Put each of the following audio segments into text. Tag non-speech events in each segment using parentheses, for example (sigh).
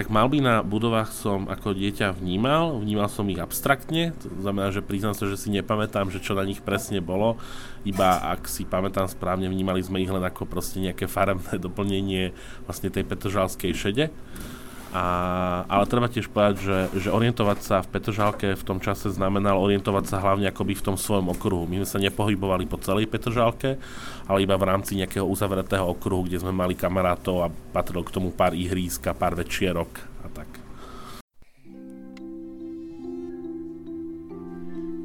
tak malby na budovách som ako dieťa vnímal, vnímal som ich abstraktne, to znamená, že priznám sa, že si nepamätám, že čo na nich presne bolo, iba ak si pamätám správne, vnímali sme ich len ako proste nejaké farebné (laughs) doplnenie vlastne tej petržalskej šede. A, ale treba tiež povedať, že, že orientovať sa v Petržalke v tom čase znamenalo orientovať sa hlavne akoby v tom svojom okruhu. My sme sa nepohybovali po celej Petržalke, ale iba v rámci nejakého uzavretého okruhu, kde sme mali kamarátov a patrilo k tomu pár ihrísk a pár večierok a tak.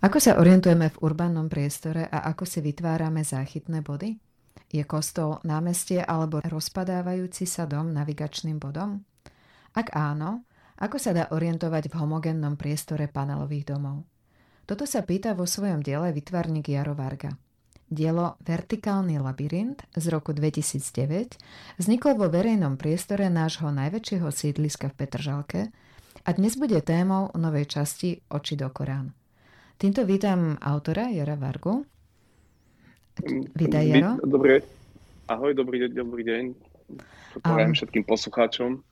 Ako sa orientujeme v urbánnom priestore a ako si vytvárame záchytné body? Je kostol námestie alebo rozpadávajúci sa dom navigačným bodom? Ak áno, ako sa dá orientovať v homogénnom priestore panelových domov? Toto sa pýta vo svojom diele vytvarník Jaro Varga. Dielo Vertikálny labyrint z roku 2009 vzniklo vo verejnom priestore nášho najväčšieho sídliska v Petržalke a dnes bude témou novej časti Oči do Korán. Týmto vítam autora Jara Vargu. Vítaj, Jaro. Dobre. Ahoj, dobrý deň, dobrý deň. Prajem všetkým poslucháčom.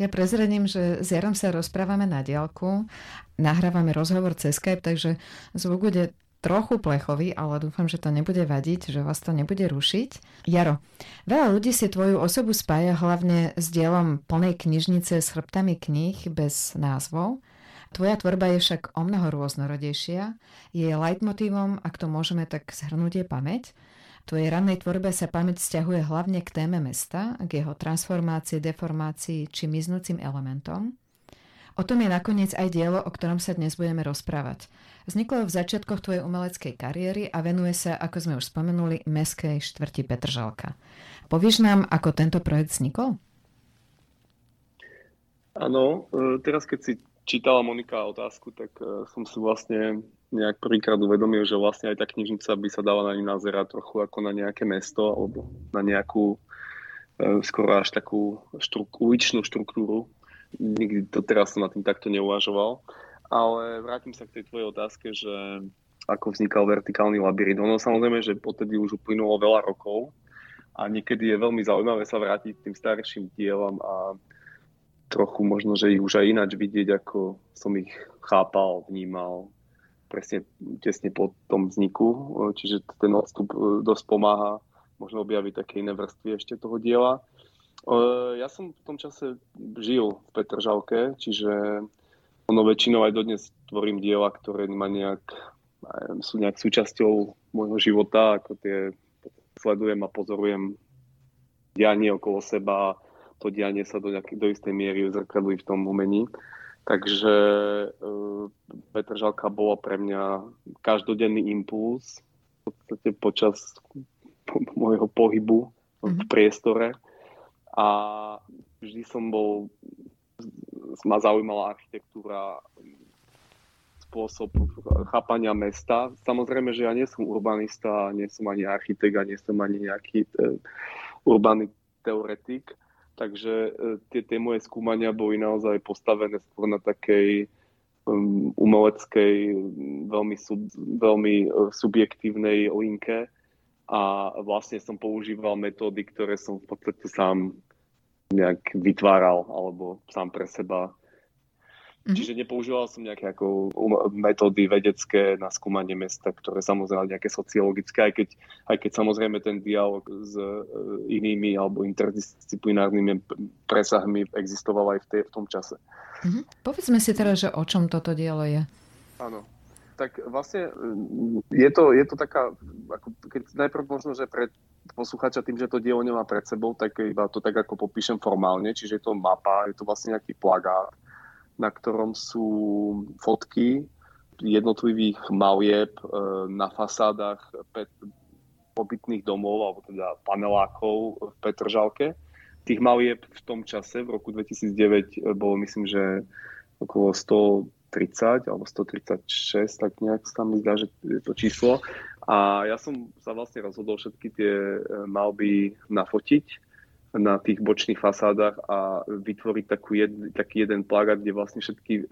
Ja prezradím, že s Jarom sa rozprávame na diálku, nahrávame rozhovor cez Skype, takže zvuk bude trochu plechový, ale dúfam, že to nebude vadiť, že vás to nebude rušiť. Jaro, veľa ľudí si tvoju osobu spája hlavne s dielom plnej knižnice s chrbtami kníh bez názvov. Tvoja tvorba je však o mnoho rôznorodejšia. Jej leitmotívom, ak to môžeme tak zhrnúť, je pamäť. V tvojej rannej tvorbe sa pamäť vzťahuje hlavne k téme mesta, k jeho transformácii, deformácii či miznúcim elementom. O tom je nakoniec aj dielo, o ktorom sa dnes budeme rozprávať. Vzniklo v začiatkoch tvojej umeleckej kariéry a venuje sa, ako sme už spomenuli, meskej štvrti Petržalka. Povieš nám, ako tento projekt vznikol? Áno, e, teraz keď si čítala Monika otázku, tak uh, som si vlastne nejak prvýkrát uvedomil, že vlastne aj tá knižnica by sa dala na ňu nazerať trochu ako na nejaké mesto alebo na nejakú uh, skoro až takú štru, uličnú štruktúru. Nikdy to teraz som na tým takto neuvažoval. Ale vrátim sa k tej tvojej otázke, že ako vznikal vertikálny labyrint. Ono samozrejme, že potedy už uplynulo veľa rokov a niekedy je veľmi zaujímavé sa vrátiť k tým starším dielom a trochu možno, že ich už aj ináč vidieť, ako som ich chápal, vnímal presne tesne po tom vzniku. Čiže ten odstup e, dosť pomáha možno objaviť také iné vrstvy ešte toho diela. E, ja som v tom čase žil v Petržalke, čiže ono väčšinou aj dodnes tvorím diela, ktoré ma nejak, sú nejak súčasťou môjho života, ako tie sledujem a pozorujem dianie okolo seba, to dianie sa do, nejaký, do istej miery zrkadlí v tom umení. Takže uh, Petržalka bola pre mňa každodenný impuls v podstate počas (laughs) môjho pohybu v mhm. priestore a vždy som bol, ma zaujímala architektúra, spôsob chápania mesta. Samozrejme, že ja nie som urbanista, nie som ani architekt a nie som ani nejaký te, urbaný teoretik, Takže e, tie, tie moje skúmania boli naozaj postavené skôr na takej um, umeleckej, veľmi, sub, veľmi e, subjektívnej linke. A vlastne som používal metódy, ktoré som v podstate sám nejak vytváral alebo sám pre seba Mm-hmm. Čiže nepoužíval som nejaké ako metódy vedecké na skúmanie mesta, ktoré samozrejme nejaké sociologické, aj keď, aj keď samozrejme ten dialog s uh, inými alebo interdisciplinárnymi presahmi existoval aj v, tej, v tom čase. Mm-hmm. Povedzme si teraz, že o čom toto dielo je. Áno. Tak vlastne je to, je to taká, ako keď najprv možno, že pre posluchača tým, že to dielo nemá pred sebou, tak iba to tak ako popíšem formálne, čiže je to mapa, je to vlastne nejaký plagát, na ktorom sú fotky jednotlivých malieb e, na fasádach pobytných domov, alebo teda panelákov v Petržalke. tých malieb v tom čase, v roku 2009, bolo myslím, že okolo 130 alebo 136, tak nejak sa mi zdá, že je to číslo. A ja som sa vlastne rozhodol všetky tie malby nafotiť na tých bočných fasádach a vytvoriť takú jed, taký jeden plagát, kde vlastne všetky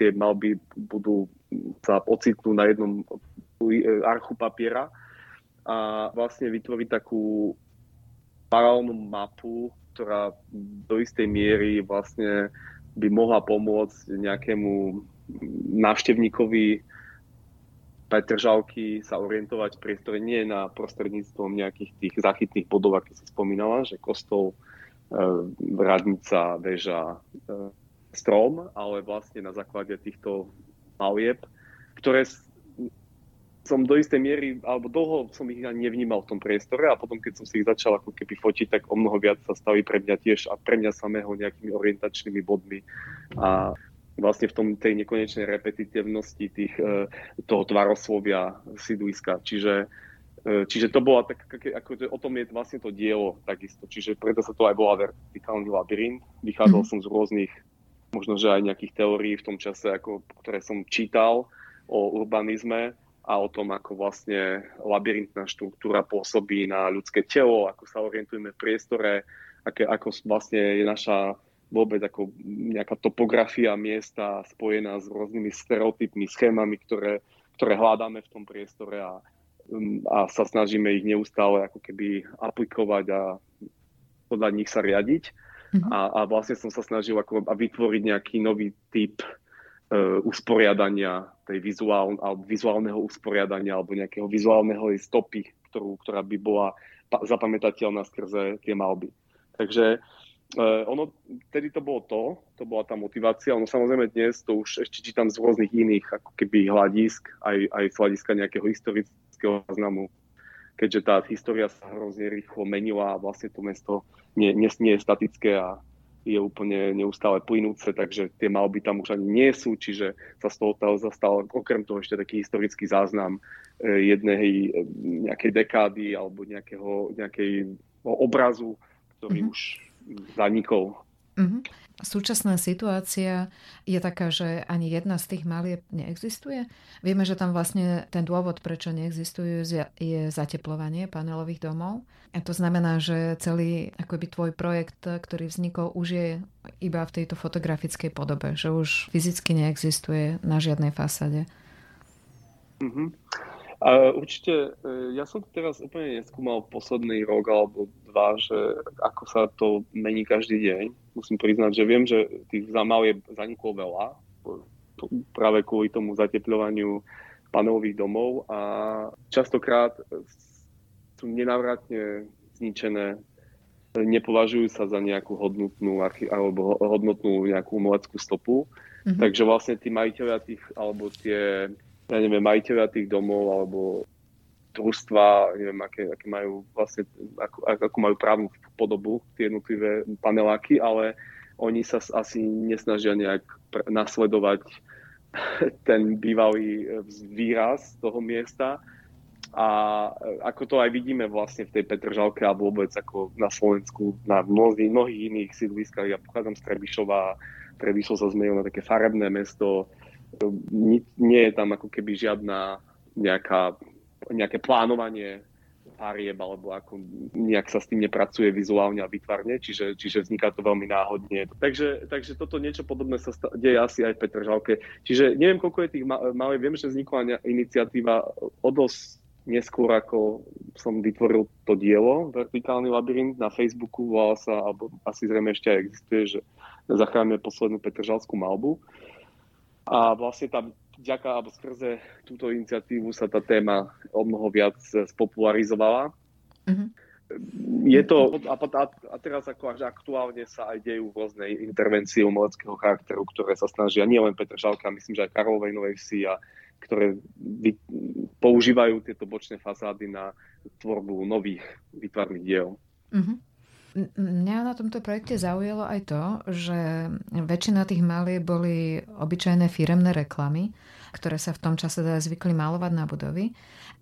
tie malby budú sa ocitnú na jednom archu papiera a vlastne vytvoriť takú paralelnú mapu, ktorá do istej miery vlastne by mohla pomôcť nejakému návštevníkovi Petržalky sa orientovať v priestore nie na prostredníctvom nejakých tých zachytných bodov, ako si spomínala, že kostol, e, radnica, väža, e, strom, ale vlastne na základe týchto malieb, ktoré som do istej miery, alebo dlho som ich ani nevnímal v tom priestore a potom, keď som si ich začal ako keby fotiť, tak o mnoho viac sa stali pre mňa tiež a pre mňa samého nejakými orientačnými bodmi. A vlastne v tom tej nekonečnej repetitívnosti tých, e, toho tvaroslovia sídliska. Čiže, e, čiže to bola tak, ako, o tom je vlastne to dielo takisto. Čiže preto sa to aj bola vertikálny labyrint. Vychádzal mm-hmm. som z rôznych, možno že aj nejakých teórií v tom čase, ako, ktoré som čítal o urbanizme a o tom, ako vlastne labyrintná štruktúra pôsobí na ľudské telo, ako sa orientujeme v priestore, aké, ako vlastne je naša vôbec ako nejaká topografia miesta spojená s rôznymi stereotypmi, schémami, ktoré, ktoré hľadáme v tom priestore a, a sa snažíme ich neustále ako keby aplikovať a podľa nich sa riadiť. Mm-hmm. A, a vlastne som sa snažil ako, a vytvoriť nejaký nový typ uh, usporiadania tej vizuál, alebo vizuálneho usporiadania alebo nejakého vizuálneho stopy, ktorú, ktorá by bola zapamätateľná skrze tie malby. Takže uh, ono, tedy to bolo to, to bola tá motivácia, ono samozrejme dnes to už ešte čítam z rôznych iných ako keby hľadisk, aj, aj z hľadiska nejakého historického záznamu, keďže tá história sa hrozne rýchlo menila a vlastne to mesto nie, nie, nie je statické a je úplne neustále plynúce, takže tie malby tam už ani nie sú, čiže sa z toho zastal okrem toho ešte taký historický záznam e, jednej e, nejakej dekády alebo nejakého, nejakej obrazu, ktorý mm-hmm. už zanikol. Mm-hmm. Súčasná situácia je taká, že ani jedna z tých malieb neexistuje. Vieme, že tam vlastne ten dôvod, prečo neexistujú, je zateplovanie panelových domov. A to znamená, že celý akoby tvoj projekt, ktorý vznikol, už je iba v tejto fotografickej podobe, že už fyzicky neexistuje na žiadnej fasade. Mm-hmm. A určite, e, ja som teraz úplne neskúmal posledný rok alebo dva, že ako sa to mení každý deň. Musím priznať, že viem, že tých zamal je zaniklo veľa, práve kvôli tomu zatepľovaniu panelových domov a častokrát sú nenávratne zničené, nepovažujú sa za nejakú hodnotnú alebo hodnotnú nejakú umeleckú stopu. Mm-hmm. Takže vlastne tí majiteľia tých, alebo tie ja neviem, majiteľia tých domov alebo družstva, neviem, aké, aké majú vlastne, ako, ako majú právnu podobu tie jednotlivé paneláky, ale oni sa asi nesnažia nejak nasledovať (laughs) ten bývalý výraz toho miesta. A ako to aj vidíme vlastne v tej Petržalke a vôbec ako na Slovensku, na mnohých, mnohých iných sídliskách. Ja pochádzam z Trebišova, Trebišov sa zmenil na také farebné mesto, nie je tam ako keby žiadna nejaká, nejaké plánovanie farieb alebo ako nejak sa s tým nepracuje vizuálne a vytvarne, čiže, čiže vzniká to veľmi náhodne. Takže, takže toto niečo podobné sa deje asi aj v Petržalke. Čiže neviem, koľko je tých malých, viem, že vznikla iniciatíva o dosť neskôr, ako som vytvoril to dielo, Vertikálny labyrint na Facebooku, volal sa, alebo asi zrejme ešte aj existuje, že zachránime poslednú Petržalskú malbu. A vlastne tam vďaka alebo skrze túto iniciatívu sa tá téma o mnoho viac spopularizovala. Mm-hmm. Je to, a, a, a teraz ako až aktuálne sa aj dejú rôzne intervencie umeleckého charakteru, ktoré sa snažia nielen Žalka, myslím, že aj Karlovej Novej Vsi, a ktoré vy, používajú tieto bočné fasády na tvorbu nových výtvarných diel. Mm-hmm. Mňa na tomto projekte zaujalo aj to, že väčšina tých malieb boli obyčajné firemné reklamy, ktoré sa v tom čase teda zvykli malovať na budovy.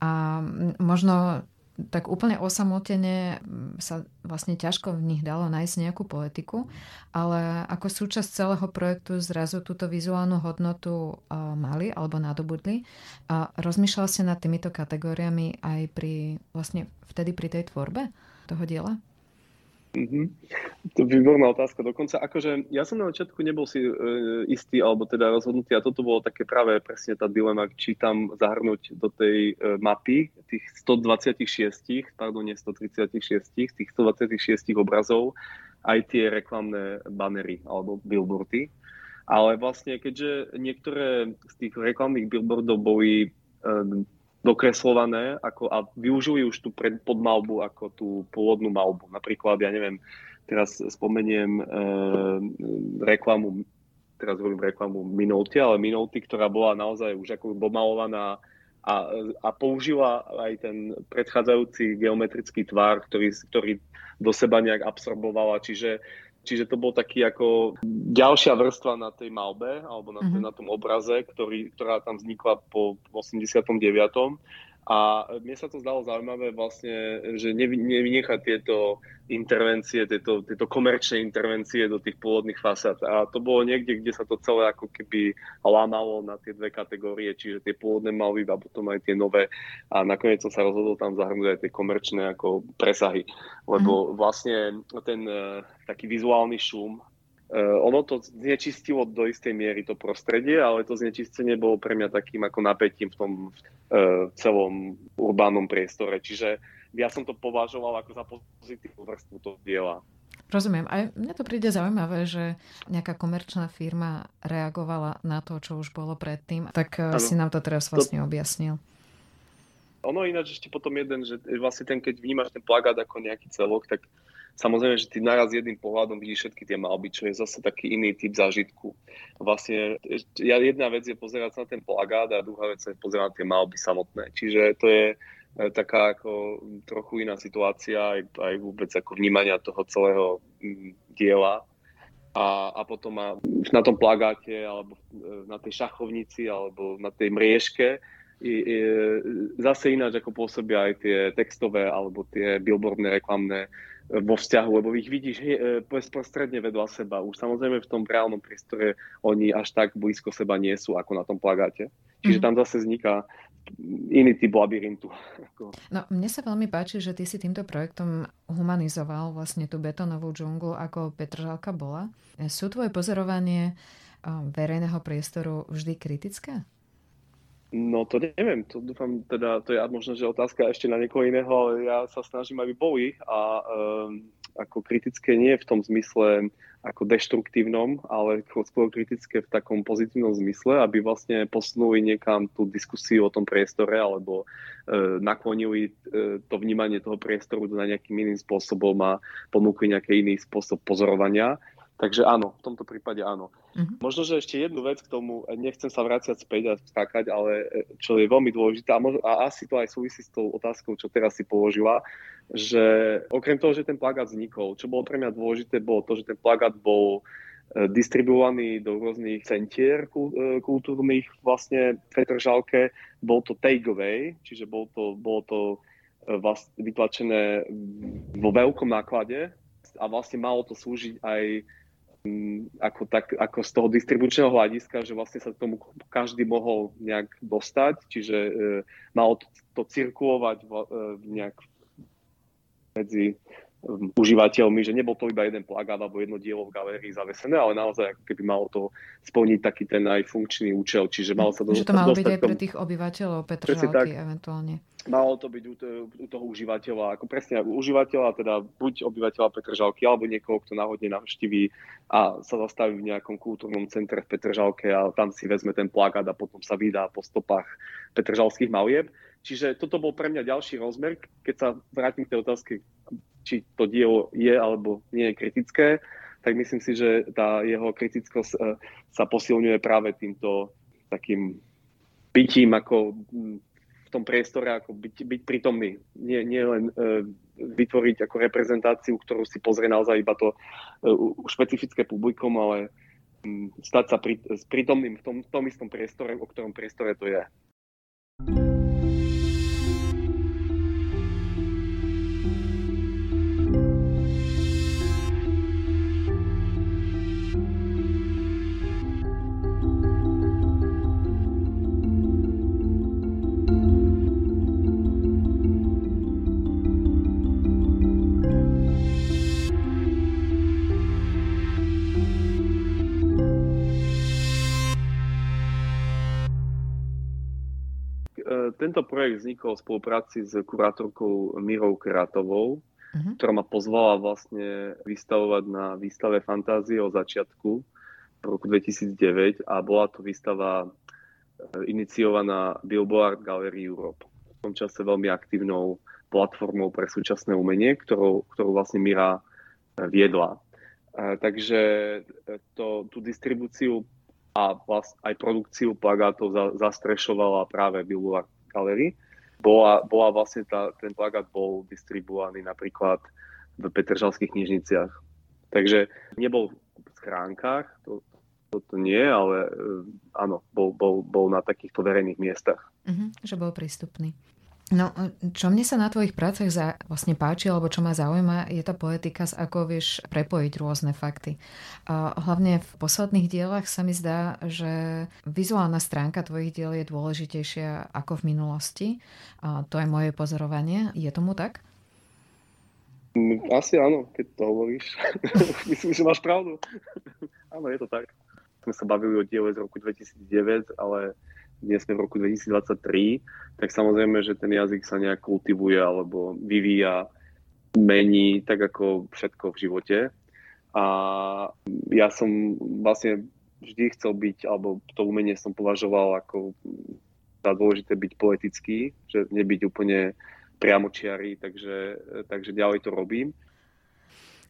A možno tak úplne osamotene sa vlastne ťažko v nich dalo nájsť nejakú poetiku, ale ako súčasť celého projektu zrazu túto vizuálnu hodnotu mali alebo nadobudli. A rozmýšľal ste nad týmito kategóriami aj pri vlastne vtedy pri tej tvorbe toho diela? Mm-hmm. To je výborná otázka. Dokonca akože ja som na začiatku nebol si e, istý, alebo teda rozhodnutý a toto bolo také práve presne tá dilema, či tam zahrnúť do tej e, mapy tých 126, pardon, nie 136, tých 126 obrazov aj tie reklamné banery alebo billboardy. Ale vlastne, keďže niektoré z tých reklamných billboardov boli e, dokreslované ako, a využili už tú pred, podmalbu ako tú pôvodnú malbu. Napríklad, ja neviem, teraz spomeniem e, reklamu, teraz hovorím reklamu Minolty, ale Minolty, ktorá bola naozaj už ako domalovaná a, a použila aj ten predchádzajúci geometrický tvar, ktorý, ktorý do seba nejak absorbovala. Čiže Čiže to bol taký ako ďalšia vrstva na tej malbe alebo na, mm-hmm. na tom obraze, ktorý, ktorá tam vznikla po 89. A mne sa to zdalo zaujímavé vlastne, že nevynechať tieto intervencie, tieto, tieto komerčné intervencie do tých pôvodných fasád. A to bolo niekde, kde sa to celé ako keby lámalo na tie dve kategórie, čiže tie pôvodné malby a potom aj tie nové. A nakoniec som sa rozhodol tam zahrnúť aj tie komerčné ako presahy. Lebo mhm. vlastne ten uh, taký vizuálny šum ono to znečistilo do istej miery to prostredie, ale to znečistenie bolo pre mňa takým ako napätím v tom uh, celom urbánnom priestore. Čiže ja som to považoval ako za pozitívnu vrstvu toho diela. Rozumiem. Aj mne to príde zaujímavé, že nejaká komerčná firma reagovala na to, čo už bolo predtým. Tak ano. Eh, si nám to teraz vlastne to... objasnil. Ono ináč ešte potom jeden, že vlastne ten, keď vnímaš ten plagát ako nejaký celok, tak Samozrejme, že ty naraz jedným pohľadom vidíš všetky tie malby, čo je zase taký iný typ zážitku. Vlastne jedna vec je pozerať sa na ten plagát a druhá vec je pozerať na tie malby samotné. Čiže to je e, taká ako trochu iná situácia aj, aj vôbec ako vnímania toho celého diela. A, a potom má na tom plagáte alebo e, na tej šachovnici alebo na tej mriežke i, i, zase ináč ako pôsobia aj tie textové alebo tie billboardné reklamné vo vzťahu, lebo ich vidíš e, bezprostredne vedľa seba. Už samozrejme v tom reálnom priestore oni až tak blízko seba nie sú ako na tom plagáte. Čiže mm-hmm. tam zase vzniká iný typ labyrintu. No, mne sa veľmi páči, že ty si týmto projektom humanizoval vlastne tú betónovú džunglu, ako Petržalka bola. Sú tvoje pozorovanie verejného priestoru vždy kritické? No to neviem, to dúfam, teda to je možno, že otázka ešte na niekoho iného, ja sa snažím, aby boli a um, ako kritické nie v tom zmysle ako deštruktívnom, ale skôr kritické v takom pozitívnom zmysle, aby vlastne posunuli niekam tú diskusiu o tom priestore alebo e, naklonili e, to vnímanie toho priestoru na nejakým iným spôsobom a ponúkli nejaký iný spôsob pozorovania Takže áno, v tomto prípade áno. Uh-huh. Možno, že ešte jednu vec k tomu, nechcem sa vrácať späť a skákať, ale e, čo je veľmi dôležité a, možno, a asi to aj súvisí s tou otázkou, čo teraz si položila, že okrem toho, že ten plagát vznikol, čo bolo pre mňa dôležité, bolo to, že ten plagát bol e, distribuovaný do rôznych centier e, kultúrnych vlastne v Petržalke. Bol to takeaway, čiže bol to, bolo to vlastne vytlačené vo veľkom náklade a vlastne malo to slúžiť aj ako, tak, ako z toho distribučného hľadiska, že vlastne sa k tomu každý mohol nejak dostať, čiže e, malo to, to cirkulovať v, e, nejak medzi užívateľmi, že nebol to iba jeden plagát alebo jedno dielo v galérii zavesené, ale naozaj ako keby malo to splniť taký ten aj funkčný účel, čiže malo sa do, Že to malo byť aj pre tých obyvateľov Petržalky eventuálne. Malo to byť u, u toho užívateľa, ako presne užívateľa, teda buď obyvateľa Petržalky, alebo niekoho, kto náhodne navštíví a sa zastaví v nejakom kultúrnom centre v Petržalke a tam si vezme ten plagát a potom sa vydá po stopách petržalských malieb. Čiže toto bol pre mňa ďalší rozmer, keď sa vrátim k tej otázke, či to dielo je alebo nie je kritické, tak myslím si, že tá jeho kritickosť e, sa posilňuje práve týmto takým bytím ako v tom priestore ako byť, byť prítomný. Nie, nie len uh, vytvoriť ako reprezentáciu, ktorú si pozrie naozaj iba to uh, špecifické publikum, ale stať sa prí, prítomným v tom, v tom istom priestore, o ktorom priestore to je. Vznikol v spolupráci s kurátorkou Mirou Kratovou, uh-huh. ktorá ma pozvala vlastne vystavovať na výstave Fantázie o začiatku v roku 2009 a bola to výstava eh, iniciovaná Billboard Gallery Europe. V tom čase veľmi aktívnou platformou pre súčasné umenie, ktorou, ktorú vlastne Mira eh, viedla. Takže to, tú distribúciu a vlast, aj produkciu plagátov za, zastrešovala práve Billboard Gallery bola, bola vlastne tá, ten plagát bol distribuovaný napríklad v Petržalských knižniciach. Takže nebol v schránkach, to, to nie, ale uh, áno, bol, bol, bol na takýchto verejných miestach. Uh-huh, že bol prístupný. No, čo mne sa na tvojich prácach za, vlastne páči, alebo čo ma zaujíma, je tá poetika, ako vieš prepojiť rôzne fakty. A hlavne v posledných dielach sa mi zdá, že vizuálna stránka tvojich diel je dôležitejšia ako v minulosti. A to je moje pozorovanie. Je tomu tak? Mm, asi áno, keď to hovoríš. (laughs) Myslím, že máš pravdu. (laughs) áno, je to tak. Sme sa bavili o diele z roku 2009, ale dnes sme v roku 2023, tak samozrejme, že ten jazyk sa nejak kultivuje alebo vyvíja, mení, tak ako všetko v živote. A ja som vlastne vždy chcel byť, alebo to umenie som považoval ako za dôležité byť poetický, že nebyť úplne priamočiarý, takže, takže ďalej to robím.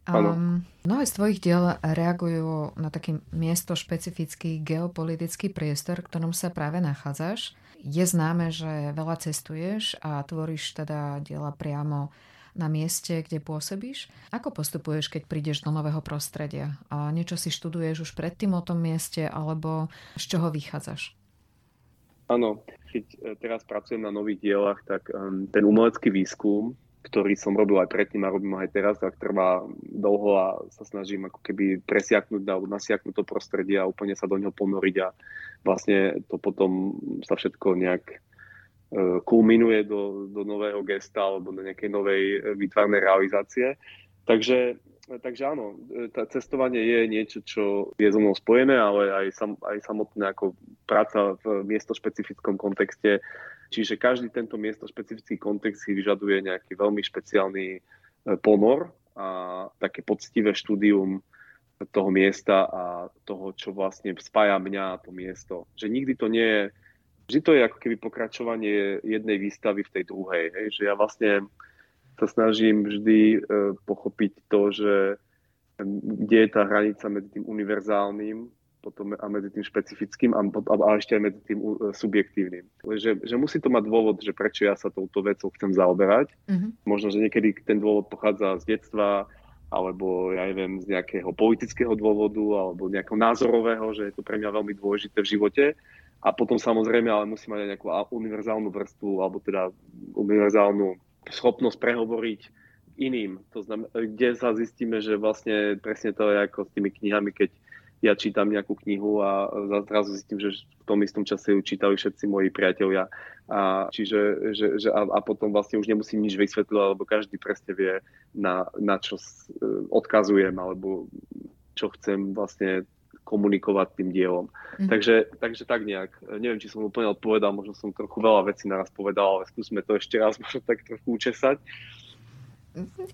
Um, mnohé z tvojich diel reagujú na taký miesto špecifický geopolitický priestor, v ktorom sa práve nachádzaš. Je známe, že veľa cestuješ a tvoríš teda diela priamo na mieste, kde pôsobíš. Ako postupuješ, keď prídeš do nového prostredia? A niečo si študuješ už predtým o tom mieste, alebo z čoho vychádzaš? Áno, keď e, teraz pracujem na nových dielach, tak um, ten umelecký výskum ktorý som robil aj predtým a robím aj teraz, tak trvá dlho a sa snažím ako keby presiaknúť alebo nasiaknúť to prostredie a úplne sa do neho ponoriť a vlastne to potom sa všetko nejak e, kulminuje do, do nového gesta alebo do nejakej novej e, výtvarnej realizácie. Takže, takže áno, e, tá cestovanie je niečo, čo je so mnou spojené, ale aj, sam, aj samotné ako práca v miestošpecifickom kontexte Čiže každý tento miesto špecifický kontext si vyžaduje nejaký veľmi špeciálny e, ponor a také poctivé štúdium toho miesta a toho, čo vlastne spája mňa a to miesto. Že nikdy to nie je, vždy to je ako keby pokračovanie jednej výstavy v tej druhej. Hej? Že ja vlastne sa snažím vždy e, pochopiť to, že kde je tá hranica medzi tým univerzálnym potom a medzi tým špecifickým a, a, a ešte aj medzi tým uh, subjektívnym. Že, že musí to mať dôvod, že prečo ja sa touto vecou chcem zaoberať. Mm-hmm. Možno, že niekedy ten dôvod pochádza z detstva, alebo ja neviem, z nejakého politického dôvodu, alebo nejakého názorového, že je to pre mňa veľmi dôležité v živote. A potom samozrejme, ale musí mať aj nejakú univerzálnu vrstvu, alebo teda univerzálnu schopnosť prehovoriť iným. To znamená, kde sa zistíme, že vlastne presne to je ako s tými knihami, keď ja čítam nejakú knihu a zrazu zistím, že v tom istom čase ju čítali všetci moji priatelia. A, čiže, že, že a, a potom vlastne už nemusím nič vysvetľovať, lebo každý presne vie, na, na čo odkazujem, alebo čo chcem vlastne komunikovať tým dielom. Mm. Takže, takže tak nejak. Neviem, či som úplne odpovedal, možno som trochu veľa vecí naraz povedal, ale skúsme to ešte raz (laughs) možno tak trochu učesať.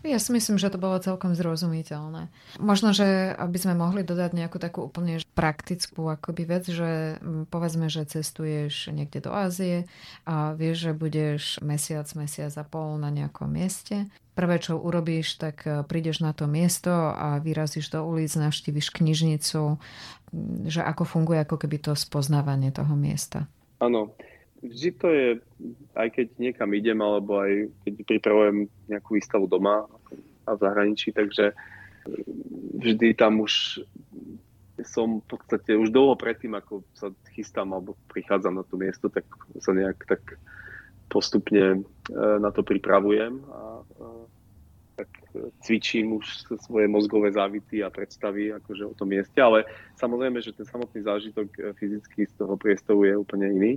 Ja si myslím, že to bolo celkom zrozumiteľné. Možno, že aby sme mohli dodať nejakú takú úplne praktickú akoby vec, že povedzme, že cestuješ niekde do Ázie a vieš, že budeš mesiac, mesiac a pol na nejakom mieste. Prvé, čo urobíš, tak e, prídeš na to miesto a vyrazíš do ulic, navštíviš knižnicu, že ako funguje ako keby to spoznávanie toho miesta. Áno, vždy to je, aj keď niekam idem, alebo aj keď pripravujem nejakú výstavu doma a v zahraničí, takže vždy tam už som v podstate už dlho predtým, ako sa chystám alebo prichádzam na to miesto, tak sa nejak tak postupne e, na to pripravujem a, a tak cvičím už svoje mozgové závity a predstavy akože o tom mieste, ale samozrejme, že ten samotný zážitok e, fyzicky z toho priestoru je úplne iný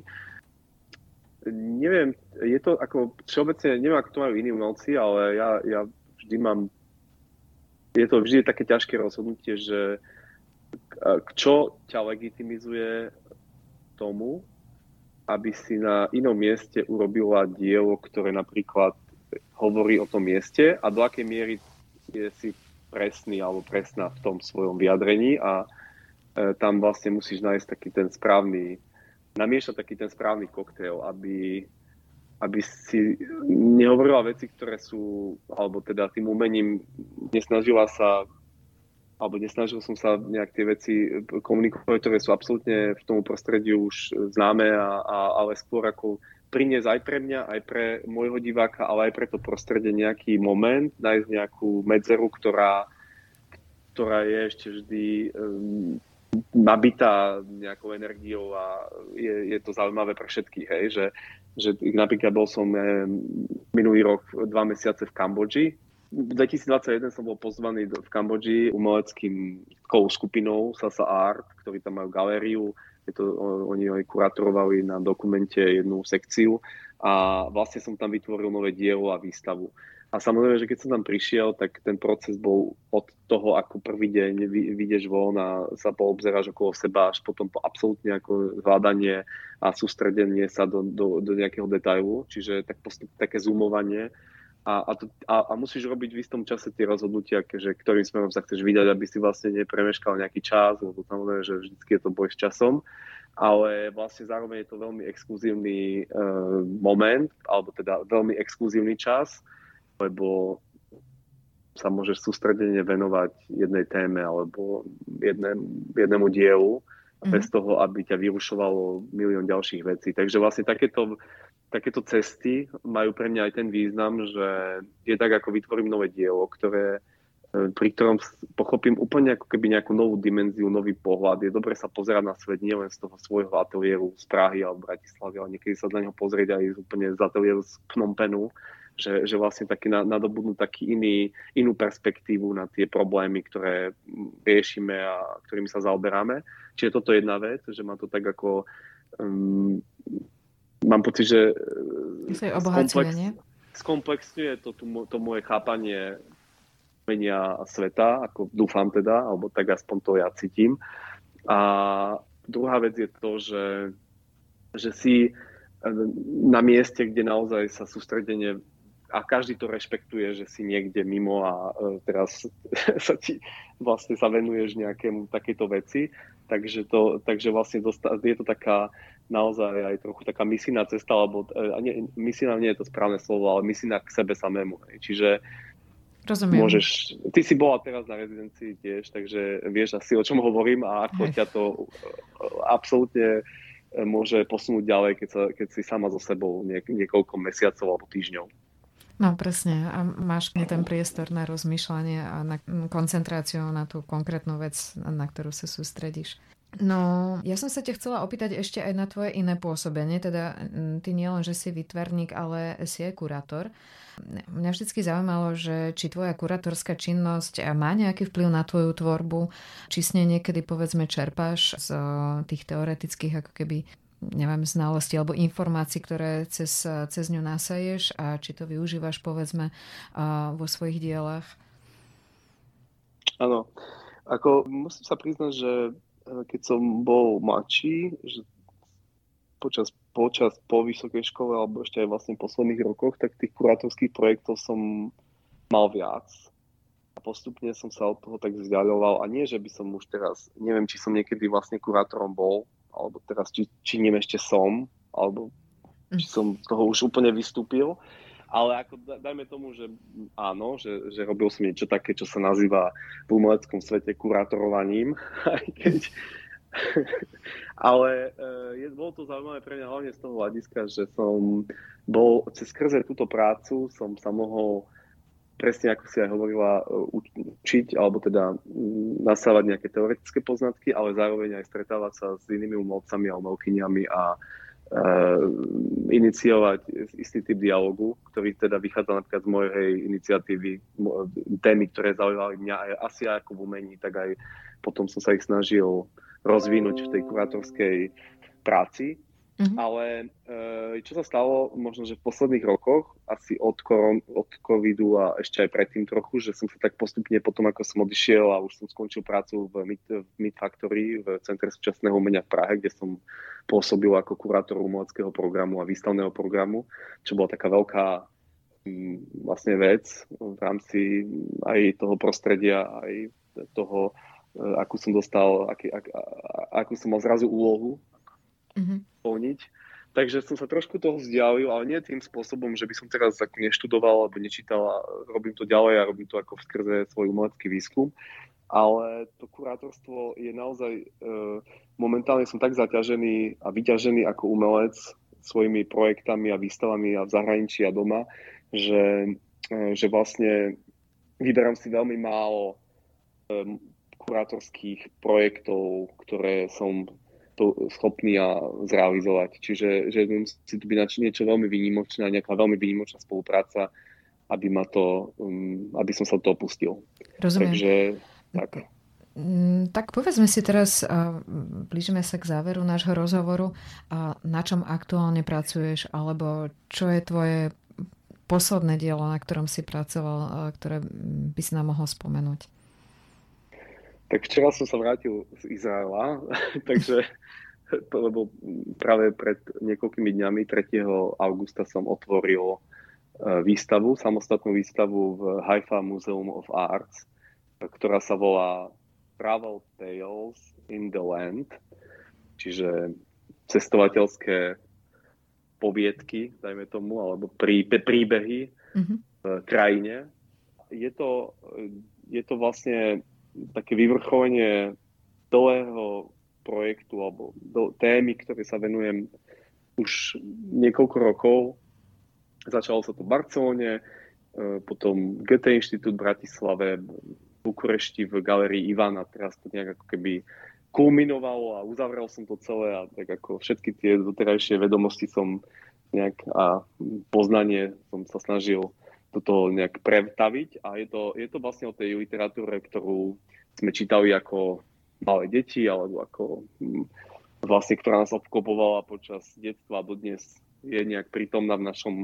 neviem, je to ako všeobecne, neviem, ako to majú iní umelci, ale ja, ja vždy mám, je to vždy také ťažké rozhodnutie, že čo ťa legitimizuje tomu, aby si na inom mieste urobila dielo, ktoré napríklad hovorí o tom mieste a do akej miery je si presný alebo presná v tom svojom vyjadrení a e, tam vlastne musíš nájsť taký ten správny, namiešať taký ten správny koktail, aby, aby si nehovorila veci, ktoré sú, alebo teda tým umením nesnažila sa alebo nesnažil som sa nejak tie veci komunikovať, ktoré sú absolútne v tomu prostredí už známe, a, a, ale skôr ako priniesť aj pre mňa, aj pre môjho diváka, ale aj pre to prostredie nejaký moment, nájsť nejakú medzeru, ktorá, ktorá je ešte vždy um, nabitá nejakou energiou a je, je to zaujímavé pre všetkých, hej, že, že napríklad bol som minulý rok dva mesiace v Kambodži, v 2021 som bol pozvaný v Kambodži umeleckým skupinou Sasa Art, ktorí tam majú galériu. Je to, oni aj kurátorovali na dokumente jednu sekciu a vlastne som tam vytvoril nové dielo a výstavu. A samozrejme, že keď som tam prišiel, tak ten proces bol od toho, ako prvý deň vyjdeš von a sa poobzeráš okolo seba, až potom po absolútne ako hľadanie a sústredenie sa do, do, do nejakého detailu, čiže tak postup, také zoomovanie a, a, to, a, a musíš robiť v istom čase tie rozhodnutia, že ktorým smerom sa chceš vydať, aby si vlastne nepremeškal nejaký čas, lebo samozrejme, že vždy je to boj s časom, ale vlastne zároveň je to veľmi exkluzívny uh, moment, alebo teda veľmi exkluzívny čas, lebo sa môžeš sústredene venovať jednej téme alebo jedné, jednému dielu mm. bez toho, aby ťa vyrušovalo milión ďalších vecí. Takže vlastne takéto takéto cesty majú pre mňa aj ten význam, že je tak, ako vytvorím nové dielo, ktoré, e, pri ktorom pochopím úplne ako keby nejakú novú dimenziu, nový pohľad. Je dobre sa pozerať na svet nielen z toho svojho ateliéru z Prahy alebo Bratislavy, ale niekedy sa na neho pozrieť aj úplne z ateliéru z Phnom Penhu, že, že vlastne taký nadobudnú taký iný, inú perspektívu na tie problémy, ktoré riešime a ktorými sa zaoberáme. Čiže toto je jedna vec, že ma to tak ako um, mám pocit, že skomplex, skomplexňuje to, to moje chápanie menia sveta, ako dúfam teda, alebo tak aspoň to ja cítim. A druhá vec je to, že, že si e, na mieste, kde naozaj sa sústredenie a každý to rešpektuje, že si niekde mimo a e, teraz (laughs) sa ti vlastne sa venuješ nejakému takéto veci, takže, to, takže vlastne dosta, je to taká naozaj aj trochu taká misijná cesta, alebo e, nie, misijná nie je to správne slovo, ale misijná k sebe samému. Čiže Rozumiem. Môžeš, ty si bola teraz na rezidencii tiež, takže vieš asi o čom hovorím a ako Hej. ťa to e, absolútne môže posunúť ďalej, keď, sa, keď si sama so sebou niek- niekoľko mesiacov alebo týždňov. No presne, a máš ten priestor na rozmýšľanie a na koncentráciu na tú konkrétnu vec, na ktorú sa sústredíš. No, ja som sa ťa chcela opýtať ešte aj na tvoje iné pôsobenie, teda ty nie len, že si vytvarník, ale si aj kurátor. Mňa vždy zaujímalo, že či tvoja kurátorská činnosť má nejaký vplyv na tvoju tvorbu, či s nej niekedy povedzme čerpáš z tých teoretických ako keby neviem, znalosti alebo informácií, ktoré cez, cez ňu nasaješ a či to využívaš povedzme vo svojich dielach. Áno. Ako musím sa priznať, že Eh, keď som bol mladší, že počas, počas po vysokej škole alebo ešte aj vlastne v posledných rokoch, tak tých kurátorských projektov som mal viac. A postupne som sa od toho tak vzdialoval. A nie, že by som už teraz, neviem, či som niekedy vlastne kurátorom bol, alebo teraz, či, či ním ešte som, alebo či som toho už úplne vystúpil. Ale ako dajme tomu, že áno, že, že robil som niečo také, čo sa nazýva v umeleckom svete kurátorovaním, (laughs) aj keď (laughs) ale e, je, bolo to zaujímavé pre mňa hlavne z toho hľadiska, že som bol cez skrze túto prácu som sa mohol presne ako si aj hovorila, e, učiť alebo teda nasávať nejaké teoretické poznatky, ale zároveň aj stretávať sa s inými umelcami a umelkyniami a uh, iniciovať istý typ dialogu, ktorý teda vychádza napríklad z mojej iniciatívy, témy, ktoré zaujímali mňa aj asi ako v umení, tak aj potom som sa ich snažil rozvinúť v tej kurátorskej práci. Mm-hmm. Ale e, čo sa stalo možno, že v posledných rokoch, asi od, koron, od covidu a ešte aj predtým trochu, že som sa tak postupne potom, ako som odišiel a už som skončil prácu v Mid, v Mid Factory, v Centre súčasného umenia v Prahe, kde som pôsobil ako kurátor umeleckého programu a výstavného programu, čo bola taká veľká mm, vlastne vec v rámci aj toho prostredia, aj toho, e, akú som dostal, aký, ak, akú som mal zrazu úlohu mm-hmm. plniť. Takže som sa trošku toho vzdialil, ale nie tým spôsobom, že by som teraz ako neštudoval alebo nečítal a robím to ďalej a robím to ako skrze svoj umelecký výskum. Ale to kurátorstvo je naozaj, e, momentálne som tak zaťažený a vyťažený ako umelec svojimi projektami a výstavami a v zahraničí a doma, že, e, že vlastne vyberám si veľmi málo e, kurátorských projektov, ktoré som schopný a zrealizovať. Čiže že musí to byť niečo veľmi výnimočné, nejaká veľmi výnimočná spolupráca, aby, ma to, um, aby som sa to opustil. Rozumiem. Takže tak. Mm, tak povedzme si teraz, blížime sa k záveru nášho rozhovoru, na čom aktuálne pracuješ, alebo čo je tvoje posledné dielo, na ktorom si pracoval, ktoré by si nám mohol spomenúť? Tak včera som sa vrátil z Izraela, (laughs) takže lebo práve pred niekoľkými dňami 3. augusta som otvoril e, výstavu, samostatnú výstavu v Haifa Museum of Arts, ktorá sa volá Travel Tales in the Land, čiže cestovateľské poviedky, dajme tomu, alebo príbehy mm-hmm. v krajine. Je to, je to vlastne také vyvrcholenie dlhého projektu alebo do témy, ktoré sa venujem už niekoľko rokov. Začalo sa to v Barcelone, e, potom Goethe Inštitút v Bratislave, v Bukurešti v galerii Ivana, teraz to nejak ako keby kulminovalo a uzavrel som to celé a tak ako všetky tie doterajšie vedomosti som nejak a poznanie som sa snažil do toho nejak pretaviť a je to, je to vlastne o tej literatúre, ktorú sme čítali ako malé deti alebo ako hm, vlastne, ktorá nás obklopovala počas detstva a dodnes je nejak prítomná v našom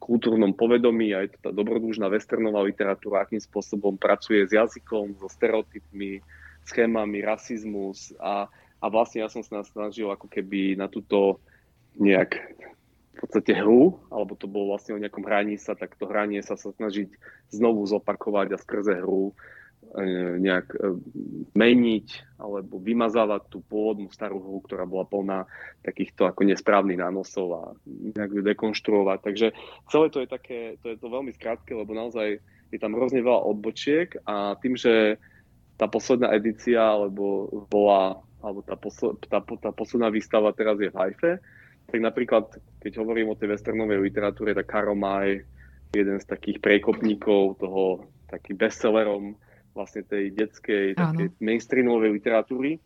kultúrnom povedomí a je to tá dobrodružná westernová literatúra, akým spôsobom pracuje s jazykom, so stereotypmi, schémami, rasizmus a, a vlastne ja som sa snažil ako keby na túto nejak v podstate hru, alebo to bolo vlastne o nejakom hraní sa, tak to hranie sa sa snažiť znovu zopakovať a skrze hru e, nejak e, meniť alebo vymazávať tú pôvodnú starú hru, ktorá bola plná takýchto ako nesprávnych nánosov a nejak ju dekonštruovať. Takže celé to je také, to je to veľmi skrátke, lebo naozaj je tam hrozne veľa odbočiek a tým, že tá posledná edícia alebo bola, alebo tá, posl- tá, tá posledná výstava teraz je v Haife, tak napríklad, keď hovorím o tej westernovej literatúre, tak Karol Maj, jeden z takých prekopníkov toho, taký bestsellerom vlastne tej detskej, takej mainstreamovej literatúry.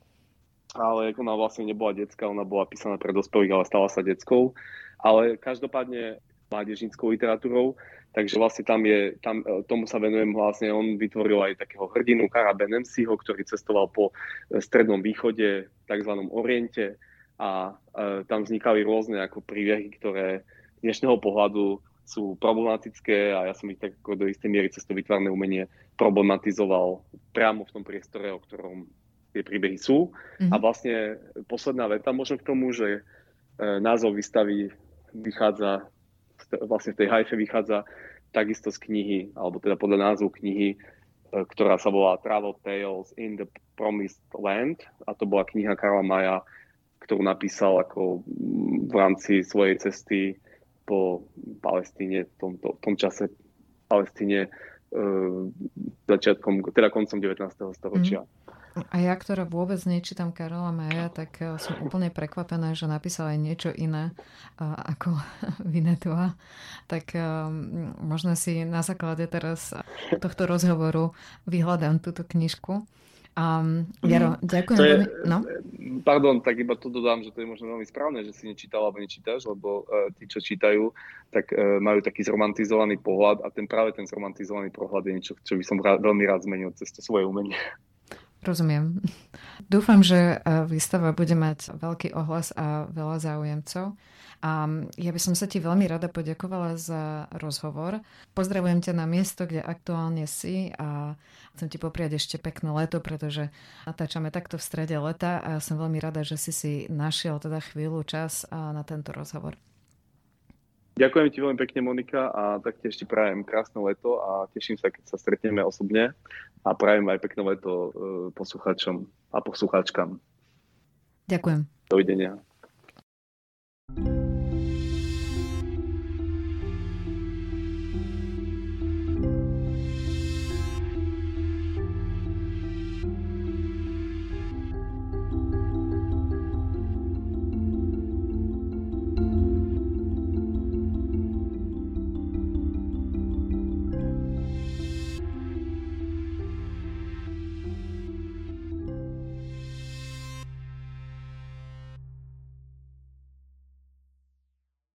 Ale ona vlastne nebola detská, ona bola písaná pre dospelých, ale stala sa detskou. Ale každopádne mládežníckou literatúrou, takže vlastne tam je, tam, e, tomu sa venujem vlastne, on vytvoril aj takého hrdinu Kara Benemsiho, ktorý cestoval po e, strednom východe, tzv. Oriente, a e, tam vznikali rôzne ako príbehy, ktoré z dnešného pohľadu sú problematické a ja som ich tak ako do istej miery cez to vytvárne umenie problematizoval priamo v tom priestore, o ktorom tie príbehy sú. Mm-hmm. A vlastne posledná veta možno k tomu, že e, názov výstavy vychádza, vlastne v tej hajfe vychádza takisto z knihy, alebo teda podľa názvu knihy, e, ktorá sa volá Travel Tales in the Promised Land a to bola kniha Karla Maja ktorú napísal ako v rámci svojej cesty po Palestíne, v tom, to, v tom čase Palestíne e, začiatkom, teda koncom 19. storočia. Mm. A ja, ktorá vôbec nečítam Karola Maja, tak e, som úplne prekvapená, že napísal aj niečo iné uh, ako (laughs) Vinetua. Tak možno si na základe teraz tohto rozhovoru vyhľadám túto knižku. Um, Jaro, ďakujem to je, No? Pardon, tak iba to dodám, že to je možno veľmi správne, že si nečítal alebo nečítaš, lebo uh, tí, čo čítajú, tak uh, majú taký zromantizovaný pohľad a ten práve ten zromantizovaný pohľad je niečo, čo by som rád, veľmi rád zmenil cez to svoje umenie. Rozumiem. Dúfam, že výstava bude mať veľký ohlas a veľa záujemcov. A ja by som sa ti veľmi rada poďakovala za rozhovor. Pozdravujem ťa na miesto, kde aktuálne si a chcem ti popriať ešte pekné leto, pretože natáčame takto v strede leta a som veľmi rada, že si si našiel teda chvíľu čas na tento rozhovor. Ďakujem ti veľmi pekne, Monika, a taktiež ti prajem krásne leto a teším sa, keď sa stretneme osobne a prajem aj pekné leto e, poslucháčom a poslucháčkam. Ďakujem. Dovidenia.